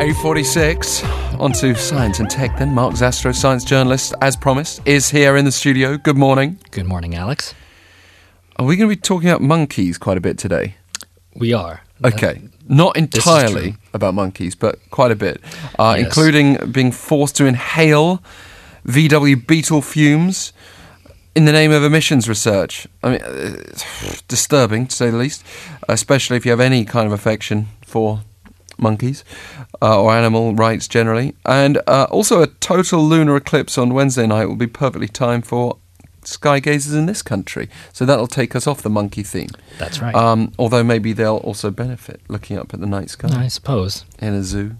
846. On to science and tech then. Mark Zastrow, science journalist, as promised, is here in the studio. Good morning. Good morning, Alex. Are we going to be talking about monkeys quite a bit today? We are. Okay. Not entirely about monkeys, but quite a bit, uh, Yes. including being forced to inhale VW beetle fumes in the name of emissions research. I mean, uh, disturbing to say the least, especially if you have any kind of affection for monkeys uh, or animal rights generally. And uh, also, a total lunar eclipse on Wednesday night will be perfectly timed for sky gazers in this country. So that'll take us off the monkey theme. That's right. Um, although maybe they'll also benefit looking up at the night sky I suppose. in a zoo.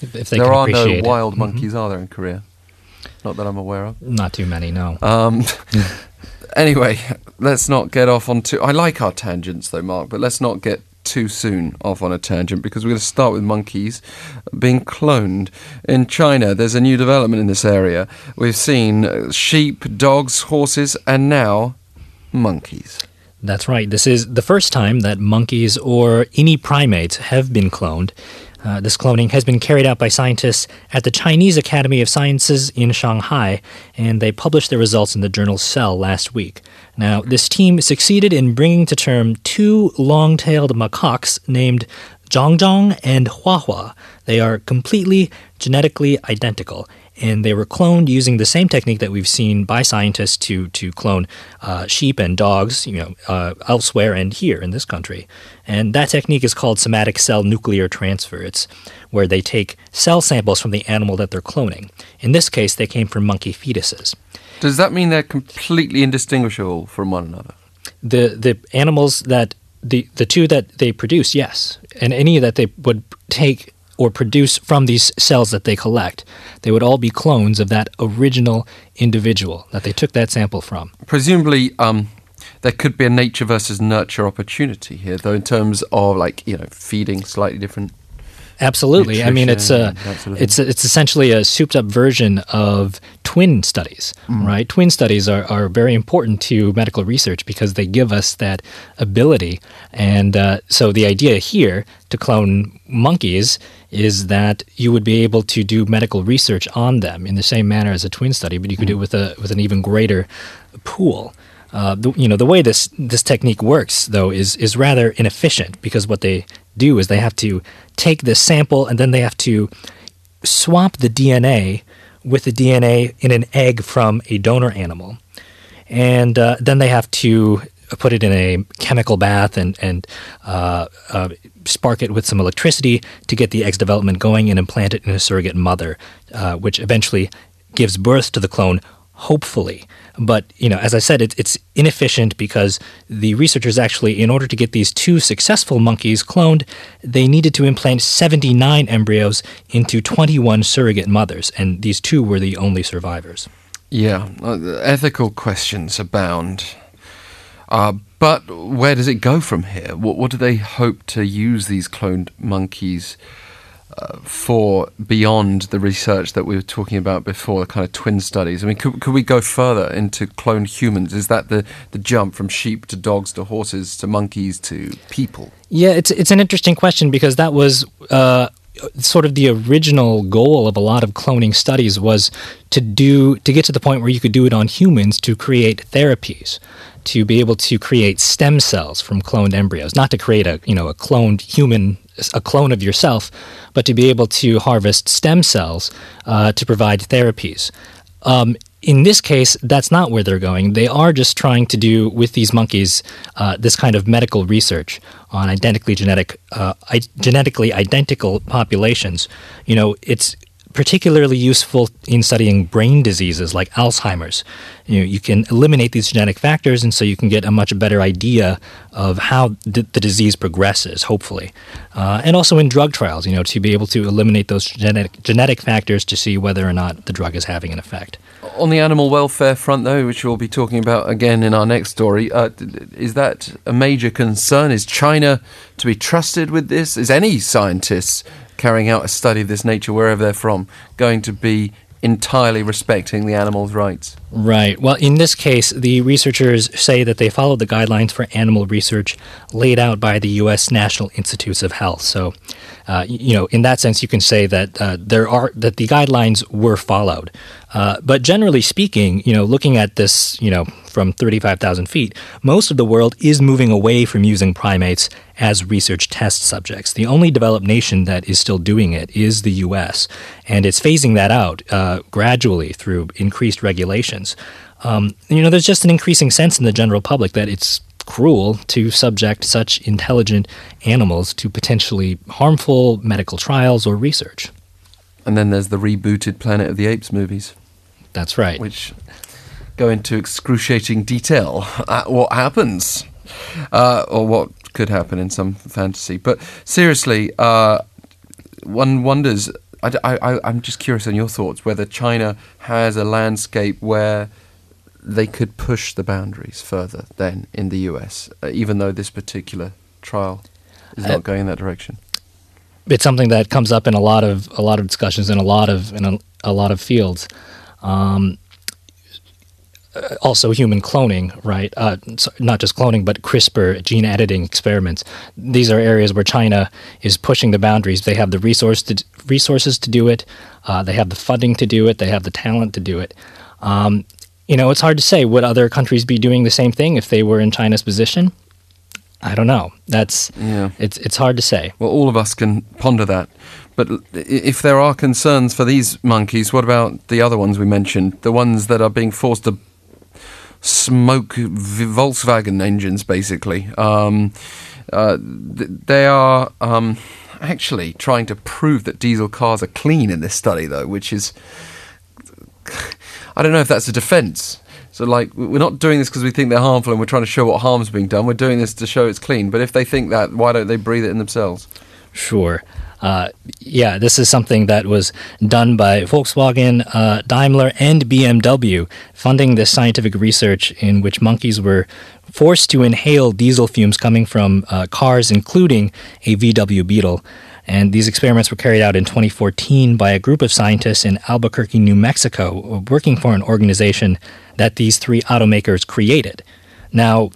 If, there are no it. wild Mhm. monkeys, are there, in Korea? Not that I'm aware of. Not too many, no. Um, anyway, let's not get off on too. I like our tangents though, Mark, but let's not get too soon off on a tangent because we're going to start with monkeys being cloned. In China, there's a new development in this area. We've seen uh, sheep, dogs, horses, and now monkeys. That's right. This is the first time that monkeys or any primates have been cloned. Uh, this cloning has been carried out by scientists at the Chinese Academy of Sciences in Shanghai, and they published their results in the journal Cell last week. Now, this team succeeded in bringing to term two long tailed macaques named Zhongzhong and Huahua. They are completely genetically identical, and they were cloned using the same technique that we've seen by scientists to to clone uh, sheep and dogs, you know, uh, elsewhere and here in this country. And that technique is called somatic cell nuclear transfer. It's where they take cell samples from the animal that they're cloning. In this case, they came from monkey fetuses. Does that mean they're completely indistinguishable from one another? The the animals that the the two that they produce, yes, and any that they would take or produce from these cells that they collect, they would all be clones of that original individual that they took that sample from. presumably um, there could be a nature versus nurture opportunity here, though, in terms of like you know feeding slightly different. Absolutely. I mean, it's a, sort of it's a, it's essentially a souped up version of twin studies, right? Twin studies are, are very important to medical research because they give us that ability. And uh, so the idea here to clone monkeys is that you would be able to do medical research on them in the same manner as a twin study, but you could do it with a with an even greater pool. Uh, the, you know the way this this technique works though is is rather inefficient because what they do is they have to take this sample and then they have to swap the DNA with the DNA in an egg from a donor animal, and uh, then they have to put it in a chemical bath and and uh, uh, spark it with some electricity to get the egg's development going and implant it in a surrogate mother, uh, which eventually gives birth to the clone. Hopefully, but you know, as I said, it, it's inefficient because the researchers actually, in order to get these two successful monkeys cloned, they needed to implant 79 embryos into 21 surrogate mothers, and these two were the only survivors. Yeah, uh, ethical questions abound. Uh, but where does it go from here? What, what do they hope to use these cloned monkeys uh, for beyond the research that we were talking about before, the kind of twin studies? I mean, could, could we go further into cloned humans? Is that the, the jump from sheep to dogs to horses to monkeys to people? Yeah, it's it's an interesting question because that was uh, sort of the original goal of a lot of cloning studies was to do to get to the point where you could do it on humans to create therapies, to be able to create stem cells from cloned embryos, not to create a you know a cloned human a clone of yourself, but to be able to harvest stem cells uh, to provide therapies. Um, in this case, that's not where they're going. They are just trying to do with these monkeys uh, this kind of medical research on identically genetic, uh, I- genetically identical populations. You know, it's particularly useful in studying brain diseases like Alzheimer's. You know, you can eliminate these genetic factors, and so you can get a much better idea of how d- the disease progresses. Hopefully, uh, and also in drug trials, you know, to be able to eliminate those genetic genetic factors to see whether or not the drug is having an effect. On the animal welfare front, though, which we'll be talking about again in our next story, uh, is that a major concern? Is China to be trusted with this? Is any scientists carrying out a study of this nature, wherever they're from, going to be entirely respecting the animal's rights? Right. Well, in this case, the researchers say that they followed the guidelines for animal research laid out by the U.S. National Institutes of Health. So, uh, you know, in that sense, you can say that uh, there are that the guidelines were followed. Uh, but generally speaking, you know, looking at this, you know, from 35,000 feet, most of the world is moving away from using primates as research test subjects. The only developed nation that is still doing it is the U.S., and it's phasing that out uh, gradually through increased regulations. Um, you know, there's just an increasing sense in the general public that it's cruel to subject such intelligent animals to potentially harmful medical trials or research. And then there's the rebooted Planet of the Apes movies. That's right. Which go into excruciating detail at what happens, uh, or what could happen in some fantasy. But seriously, uh, one wonders. I, I, I'm just curious on your thoughts whether China has a landscape where they could push the boundaries further than in the US, uh, even though this particular trial is not uh, going in that direction. It's something that comes up in a lot of a lot of discussions in a lot of in a, a lot of fields. Um, also human cloning, right? Uh, not just cloning, but CRISPR gene editing experiments. These are areas where China is pushing the boundaries. They have the resource to, resources to do it. Uh, they have the funding to do it. They have the talent to do it. Um, you know, it's hard to say. Would other countries be doing the same thing if they were in China's position? I don't know. That's yeah. It's it's hard to say. Well, all of us can ponder that. But if there are concerns for these monkeys, what about the other ones we mentioned? The ones that are being forced to smoke Volkswagen engines, basically. Um, uh, they are um, actually trying to prove that diesel cars are clean in this study, though, which is. I don't know if that's a defense. So, like, we're not doing this because we think they're harmful and we're trying to show what harm's being done. We're doing this to show it's clean. But if they think that, why don't they breathe it in themselves? Sure. Uh, yeah, this is something that was done by Volkswagen, uh, Daimler, and BMW, funding this scientific research in which monkeys were forced to inhale diesel fumes coming from uh, cars, including a VW Beetle. And these experiments were carried out in 2014 by a group of scientists in Albuquerque, New Mexico, working for an organization that these three automakers created. Now,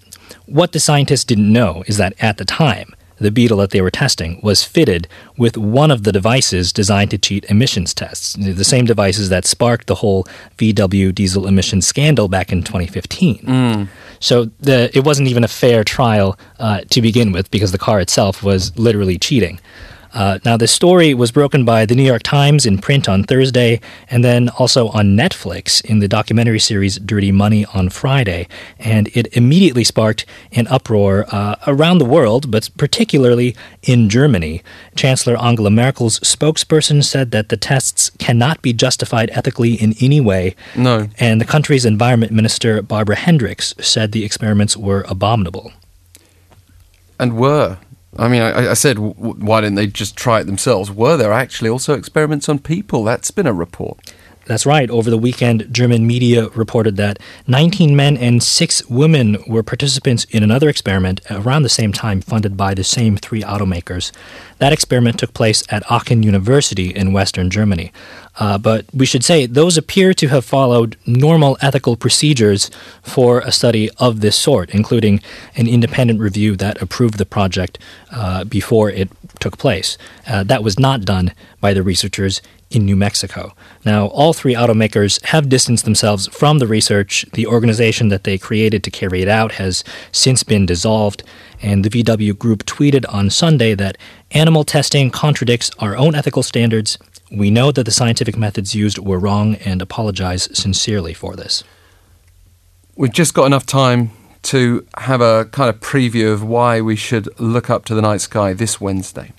what the scientists didn't know is that at the time, the Beetle that they were testing was fitted with one of the devices designed to cheat emissions tests, the same devices that sparked the whole VW diesel emissions scandal back in 2015. Mm. So the, it wasn't even a fair trial uh, to begin with because the car itself was literally cheating. Uh, now, this story was broken by the New York Times in print on Thursday, and then also on Netflix in the documentary series Dirty Money on Friday. And it immediately sparked an uproar uh, around the world, but particularly in Germany. Chancellor Angela Merkel's spokesperson said that the tests cannot be justified ethically in any way. No. And the country's environment minister, Barbara Hendricks, said the experiments were abominable. And were. I mean, I, I said, w- why didn't they just try it themselves? Were there actually also experiments on people? That's been a report. That's right. Over the weekend, German media reported that 19 men and 6 women were participants in another experiment around the same time funded by the same three automakers. That experiment took place at Aachen University in Western Germany. Uh, but we should say those appear to have followed normal ethical procedures for a study of this sort, including an independent review that approved the project uh, before it took place. Uh, that was not done by the researchers in New Mexico. Now, all three automakers have distanced themselves from the research. The organization that they created to carry it out has since been dissolved, and the VW group tweeted on Sunday that animal testing contradicts our own ethical standards. We know that the scientific methods used were wrong and apologize sincerely for this. We've just got enough time to have a kind of preview of why we should look up to the night sky this Wednesday.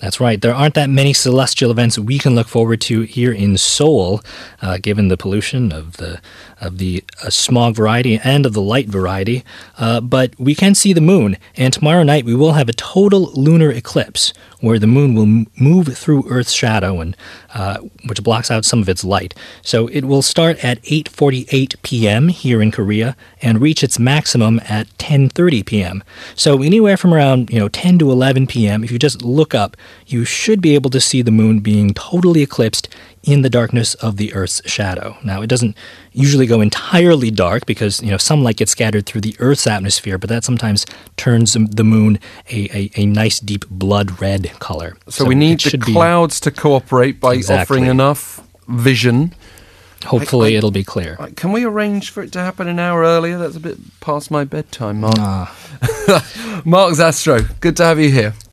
That's right. There aren't that many celestial events we can look forward to here in Seoul, uh, given the pollution of the of the uh, smog variety and of the light variety. Uh, but we can see the moon, and tomorrow night we will have a total lunar eclipse, where the moon will move through Earth's shadow and uh, which blocks out some of its light. So it will start at 8:48 p.m. here in Korea and reach its maximum at 10:30 p.m. So anywhere from around you know 10 to 11 p.m. If you just look up, you should be able to see the moon being totally eclipsed in the darkness of the Earth's shadow. Now, it doesn't usually go entirely dark because you know some light gets scattered through the Earth's atmosphere, but that sometimes turns the moon a, a, a nice deep blood red color. So, we need the should be- clouds to cooperate by Exactly. offering enough vision. hopefully, I- it'll be clear. Right, Can we arrange for it to happen an hour earlier? That's a bit past my bedtime, Mark. Ah. Mark Zastrow, good to have you here.